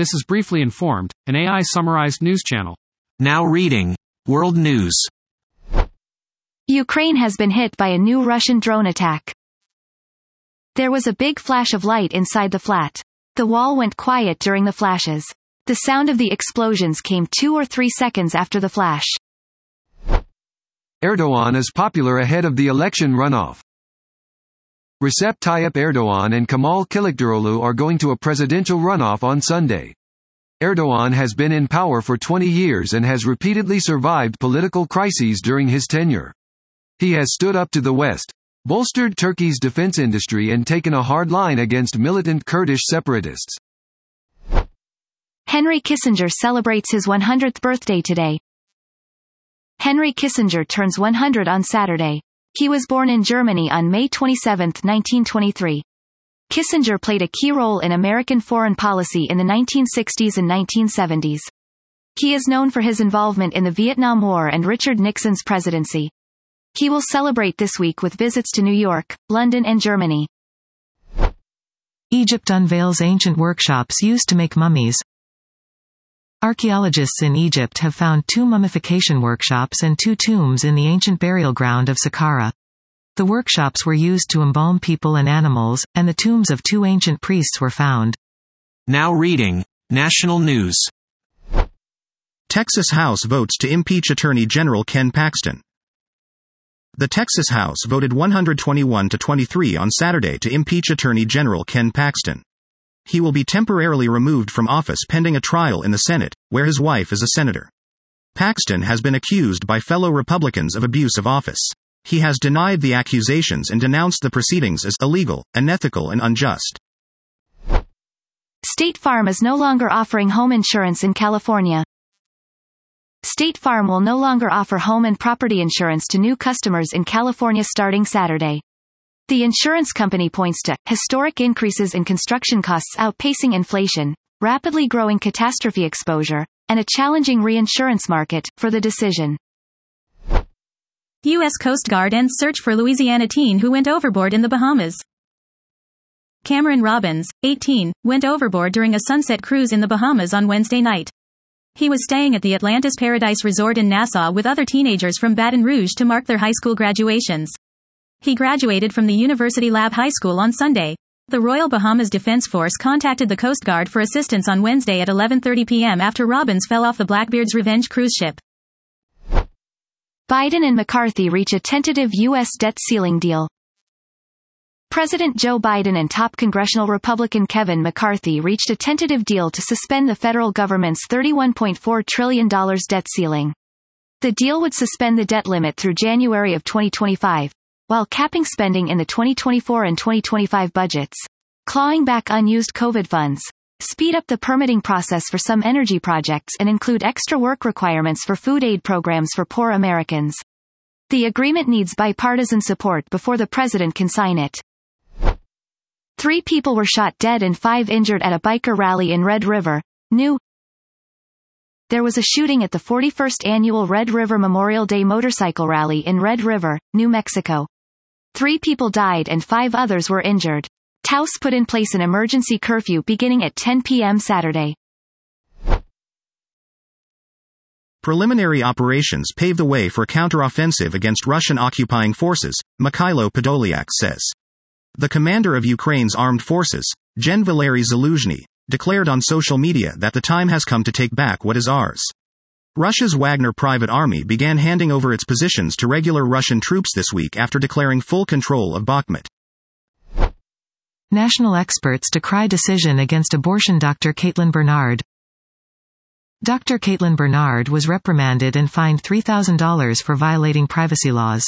This is Briefly Informed, an AI summarized news channel. Now reading World News. Ukraine has been hit by a new Russian drone attack. There was a big flash of light inside the flat. The wall went quiet during the flashes. The sound of the explosions came two or three seconds after the flash. Erdogan is popular ahead of the election runoff. Recep Tayyip Erdogan and Kemal Kılıçdaroğlu are going to a presidential runoff on Sunday. Erdogan has been in power for 20 years and has repeatedly survived political crises during his tenure. He has stood up to the West, bolstered Turkey's defense industry and taken a hard line against militant Kurdish separatists. Henry Kissinger celebrates his 100th birthday today. Henry Kissinger turns 100 on Saturday. He was born in Germany on May 27, 1923. Kissinger played a key role in American foreign policy in the 1960s and 1970s. He is known for his involvement in the Vietnam War and Richard Nixon's presidency. He will celebrate this week with visits to New York, London and Germany. Egypt unveils ancient workshops used to make mummies. Archaeologists in Egypt have found two mummification workshops and two tombs in the ancient burial ground of Saqqara. The workshops were used to embalm people and animals, and the tombs of two ancient priests were found. Now reading National News. Texas House votes to impeach Attorney General Ken Paxton. The Texas House voted 121 to 23 on Saturday to impeach Attorney General Ken Paxton. He will be temporarily removed from office pending a trial in the Senate, where his wife is a senator. Paxton has been accused by fellow Republicans of abuse of office. He has denied the accusations and denounced the proceedings as illegal, unethical, and unjust. State Farm is no longer offering home insurance in California. State Farm will no longer offer home and property insurance to new customers in California starting Saturday. The insurance company points to historic increases in construction costs outpacing inflation, rapidly growing catastrophe exposure, and a challenging reinsurance market for the decision. U.S. Coast Guard ends search for Louisiana teen who went overboard in the Bahamas. Cameron Robbins, 18, went overboard during a sunset cruise in the Bahamas on Wednesday night. He was staying at the Atlantis Paradise Resort in Nassau with other teenagers from Baton Rouge to mark their high school graduations. He graduated from the University Lab High School on Sunday. The Royal Bahamas Defense Force contacted the Coast Guard for assistance on Wednesday at 11:30 p.m. after Robbins fell off the Blackbeard's Revenge cruise ship. Biden and McCarthy reach a tentative U.S. debt ceiling deal. President Joe Biden and top congressional Republican Kevin McCarthy reached a tentative deal to suspend the federal government's $31.4 trillion debt ceiling. The deal would suspend the debt limit through January of 2025, while capping spending in the 2024 and 2025 budgets, clawing back unused COVID funds, speed up the permitting process for some energy projects and include extra work requirements for food aid programs for poor Americans. The agreement needs bipartisan support before the president can sign it. Three people were shot dead and five injured at a biker rally in Red River, New. There was a shooting at the 41st annual Red River Memorial Day motorcycle rally in Red River, New Mexico. Three people died and five others were injured. Taos put in place an emergency curfew beginning at 10 p.m. Saturday. Preliminary operations pave the way for counteroffensive against Russian occupying forces, Mikhailo Podolyak says. The commander of Ukraine's armed forces, Gen Valery Zaluzhny, declared on social media that the time has come to take back what is ours. Russia's Wagner private army began handing over its positions to regular Russian troops this week after declaring full control of Bakhmut. National experts decry decision against abortion doctor Caitlin Bernard. Dr. Caitlin Bernard was reprimanded and fined $3,000 for violating privacy laws.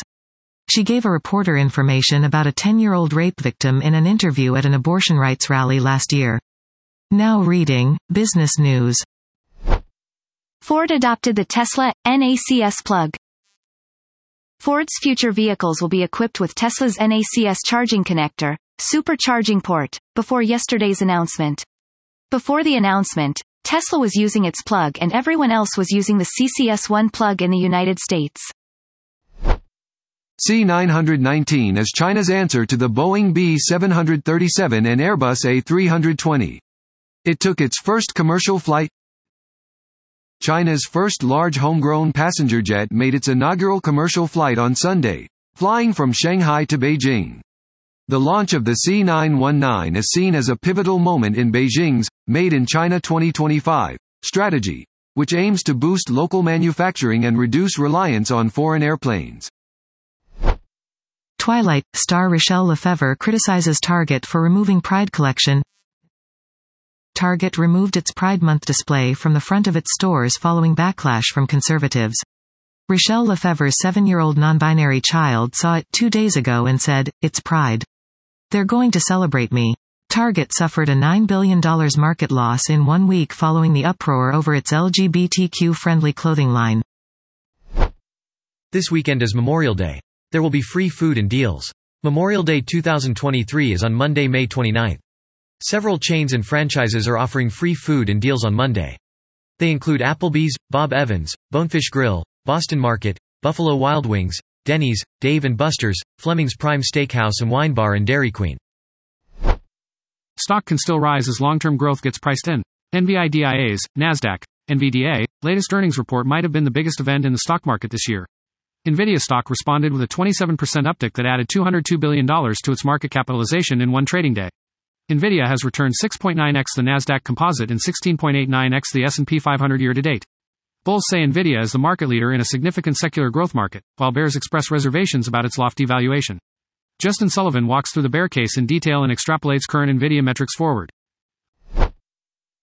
She gave a reporter information about a 10-year-old rape victim in an interview at an abortion rights rally last year. Now reading, Business News. Ford adopted the Tesla NACS plug. Ford's future vehicles will be equipped with Tesla's NACS charging connector, supercharging port, before yesterday's announcement. Before the announcement, Tesla was using its plug and everyone else was using the CCS1 plug in the United States. C919 is China's answer to the Boeing B737 and Airbus A320. It took its first commercial flight. China's first large homegrown passenger jet made its inaugural commercial flight on Sunday, flying from Shanghai to Beijing. The launch of the C919 is seen as a pivotal moment in Beijing's Made in China 2025 strategy, which aims to boost local manufacturing and reduce reliance on foreign airplanes. Twilight star Rachelle Lefevre criticizes Target for removing Pride collection. Target removed its Pride Month display from the front of its stores following backlash from conservatives. Rachelle Lefevre's seven-year-old non-binary child saw it two days ago and said, It's Pride. They're going to celebrate me. Target suffered a $9 billion market loss in one week following the uproar over its LGBTQ-friendly clothing line. This weekend is Memorial Day. There will be free food and deals. Memorial Day 2023 is on Monday, May 29. Several chains and franchises are offering free food and deals on Monday. They include Applebee's, Bob Evans, Bonefish Grill, Boston Market, Buffalo Wild Wings, Denny's, Dave & Buster's, Fleming's Prime Steakhouse and Wine Bar and Dairy Queen. Stock can still rise as long-term growth gets priced in. NVIDIA's, NASDAQ, NVDA, latest earnings report might have been the biggest event in the stock market this year. Nvidia stock responded with a 27% uptick that added $202 billion to its market capitalization in one trading day. Nvidia has returned 6.9x the Nasdaq Composite and 16.89x the S&P 500 year to date. Bulls say Nvidia is the market leader in a significant secular growth market, while bears express reservations about its lofty valuation. Justin Sullivan walks through the bear case in detail and extrapolates current Nvidia metrics forward.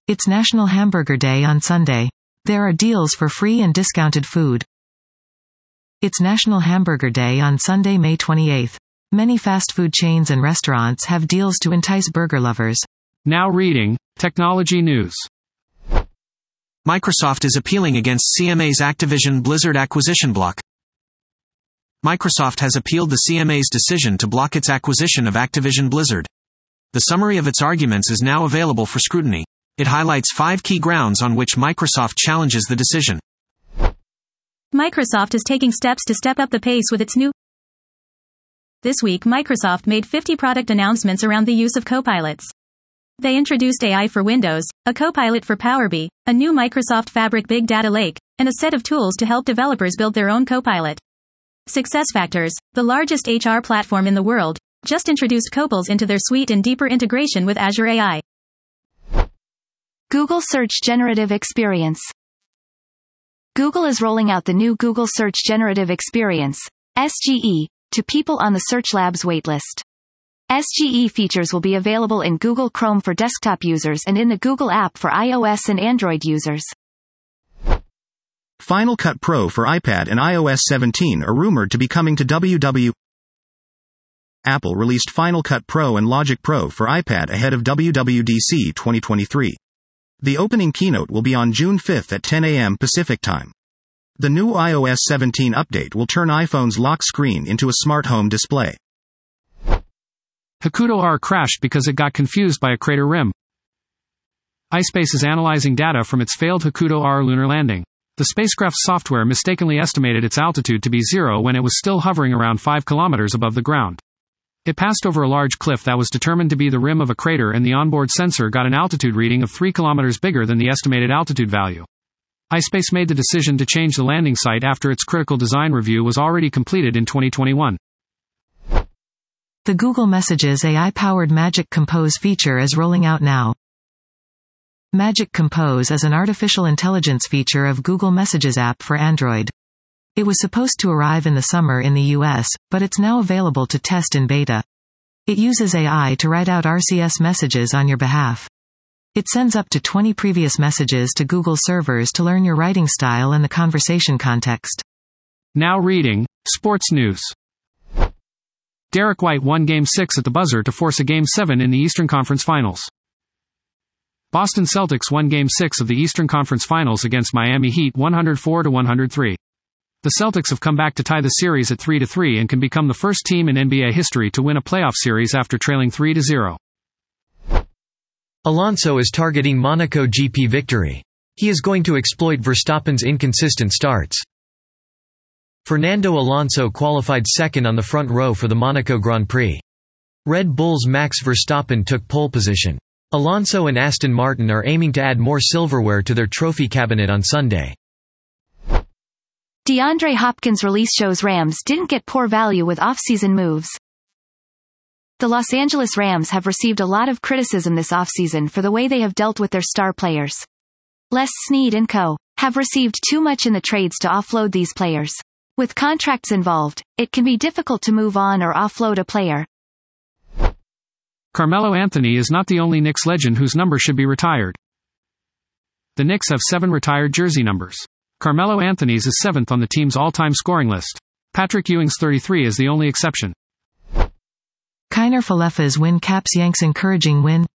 It's National Hamburger Day on Sunday. There are deals for free and discounted food. It's National Hamburger Day on Sunday, May 28. Many fast food chains and restaurants have deals to entice burger lovers. Now reading, Technology News. Microsoft is appealing against CMA's Activision Blizzard acquisition block. Microsoft has appealed the CMA's decision to block its acquisition of Activision Blizzard. The summary of its arguments is now available for scrutiny. It highlights five key grounds on which Microsoft challenges the decision. Microsoft is taking steps to step up the pace with its new. This week, Microsoft made 50 product announcements around the use of copilots. They introduced AI for Windows, a copilot for Power BI, a new Microsoft Fabric Big Data Lake, and a set of tools to help developers build their own copilot. SuccessFactors, the largest HR platform in the world, just introduced Copilot into their suite and deeper integration with Azure AI. Google Search Generative Experience. Google is rolling out the new Google Search Generative Experience, SGE, to people on the Search Labs waitlist. SGE features will be available in Google Chrome for desktop users and in the Google app for iOS and Android users. Final Cut Pro for iPad and iOS 17 are rumored to be coming to WW. Apple released Final Cut Pro and Logic Pro for iPad ahead of WWDC 2023. The opening keynote will be on June 5 at 10 a.m. Pacific Time. The new iOS 17 update will turn iPhone's lock screen into a smart home display. Hakuto R crashed because it got confused by a crater rim. iSpace is analyzing data from its failed Hakuto R lunar landing. The spacecraft's software mistakenly estimated its altitude to be zero when it was still hovering around 5 kilometers above the ground. It passed over a large cliff that was determined to be the rim of a crater and the onboard sensor got an altitude reading of 3 kilometers bigger than the estimated altitude value. iSpace made the decision to change the landing site after its critical design review was already completed in 2021. The Google Messages AI-powered Magic Compose feature is rolling out now. Magic Compose is an artificial intelligence feature of Google Messages app for Android. It was supposed to arrive in the summer in the US, but it's now available to test in beta. It uses AI to write out RCS messages on your behalf. It sends up to 20 previous messages to Google servers to learn your writing style and the conversation context. Now reading, Sports News. Derrick White won Game 6 at the buzzer to force a Game 7 in the Eastern Conference Finals. Boston Celtics won Game 6 of the Eastern Conference Finals against Miami Heat 104 103. The Celtics have come back to tie the series at 3 3 and can become the first team in NBA history to win a playoff series after trailing 3 0. Alonso is targeting Monaco GP victory. He is going to exploit Verstappen's inconsistent starts. Fernando Alonso qualified second on the front row for the Monaco Grand Prix. Red Bull's Max Verstappen took pole position. Alonso and Aston Martin are aiming to add more silverware to their trophy cabinet on Sunday. DeAndre Hopkins release shows Rams didn't get poor value with off-season moves. The Los Angeles Rams have received a lot of criticism this offseason for the way they have dealt with their star players. Les Snead and co. have received too much in the trades to offload these players. With contracts involved, it can be difficult to move on or offload a player. Carmelo Anthony is not the only Knicks legend whose number should be retired. The Knicks have seven retired jersey numbers. Carmelo Anthony's is seventh on the team's all-time scoring list. Patrick Ewing's 33 is the only exception. Kiner Falefa's win caps Yanks encouraging win.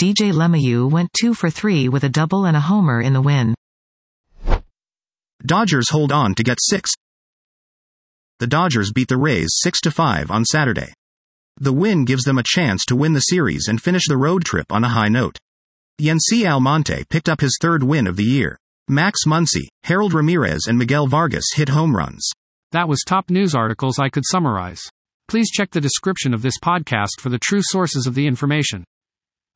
DJ LeMahieu went 2 for 3 with a double and a homer in the win. Dodgers hold on to get 6. The Dodgers beat the Rays 6 to 5 on Saturday. The win gives them a chance to win the series and finish the road trip on a high note. Yency Almonte picked up his third win of the year. Max Muncy, Harold Ramirez and Miguel Vargas hit home runs. That was top news articles I could summarize. Please check the description of this podcast for the true sources of the information.